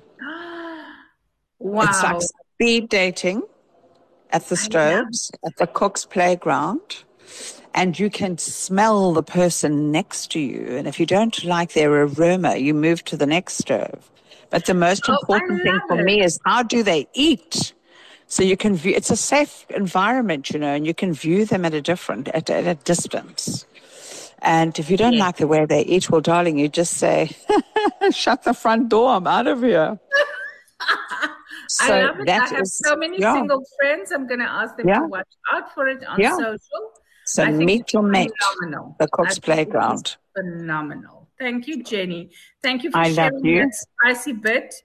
Speaker 3: Wow. [GASPS]
Speaker 6: It's like speed dating at the stoves, at the cook's playground. and you can smell the person next to you. And if you don't like their aroma, you move to the next stove. But the most
Speaker 3: Oh,
Speaker 6: important thing for me is how do they eat? So you can view, it's a safe environment, you know, and you can view them at a different, at, at a distance. And if you don't like the way they eat, well, darling, you just say, [LAUGHS] shut the front door, I'm out of here. [LAUGHS] So
Speaker 3: I love it. I have
Speaker 6: is-
Speaker 3: so many
Speaker 6: yeah.
Speaker 3: single friends. I'm going to ask them
Speaker 6: Yeah.
Speaker 3: to watch out for it on
Speaker 6: Yeah.
Speaker 3: social.
Speaker 6: So
Speaker 3: I
Speaker 6: meet your mate,
Speaker 3: phenomenal.
Speaker 6: the Cook's
Speaker 3: I think it is
Speaker 6: Playground.
Speaker 3: Phenomenal. Thank you, Jenny. Thank you for
Speaker 6: I love
Speaker 3: sharing
Speaker 6: you.
Speaker 3: that spicy bit.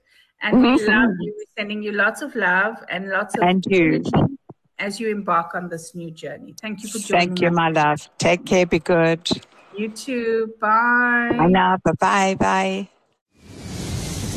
Speaker 3: And we
Speaker 6: Mhm.
Speaker 3: love you. We're sending you lots of love and lots of
Speaker 6: And you.
Speaker 3: as you embark on this new journey. Thank you for joining us.
Speaker 6: Thank you,
Speaker 3: us.
Speaker 6: my love. Take care, be good.
Speaker 3: You too. Bye.
Speaker 6: I know. Bye bye. Bye.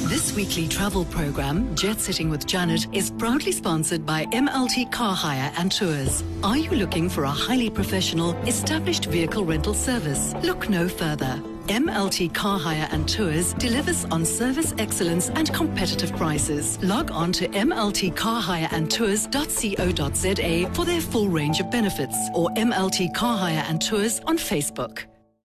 Speaker 1: This weekly travel program, Jet Setting with Janet, is proudly sponsored by MLT Car Hire and Tours. Are you looking for a highly professional, established vehicle rental service? Look no further. MLT Car Hire and Tours delivers on service excellence and competitive prices. Log on to mltcarhireandtours.co.za for their full range of benefits or MLT Car Hire and Tours on Facebook.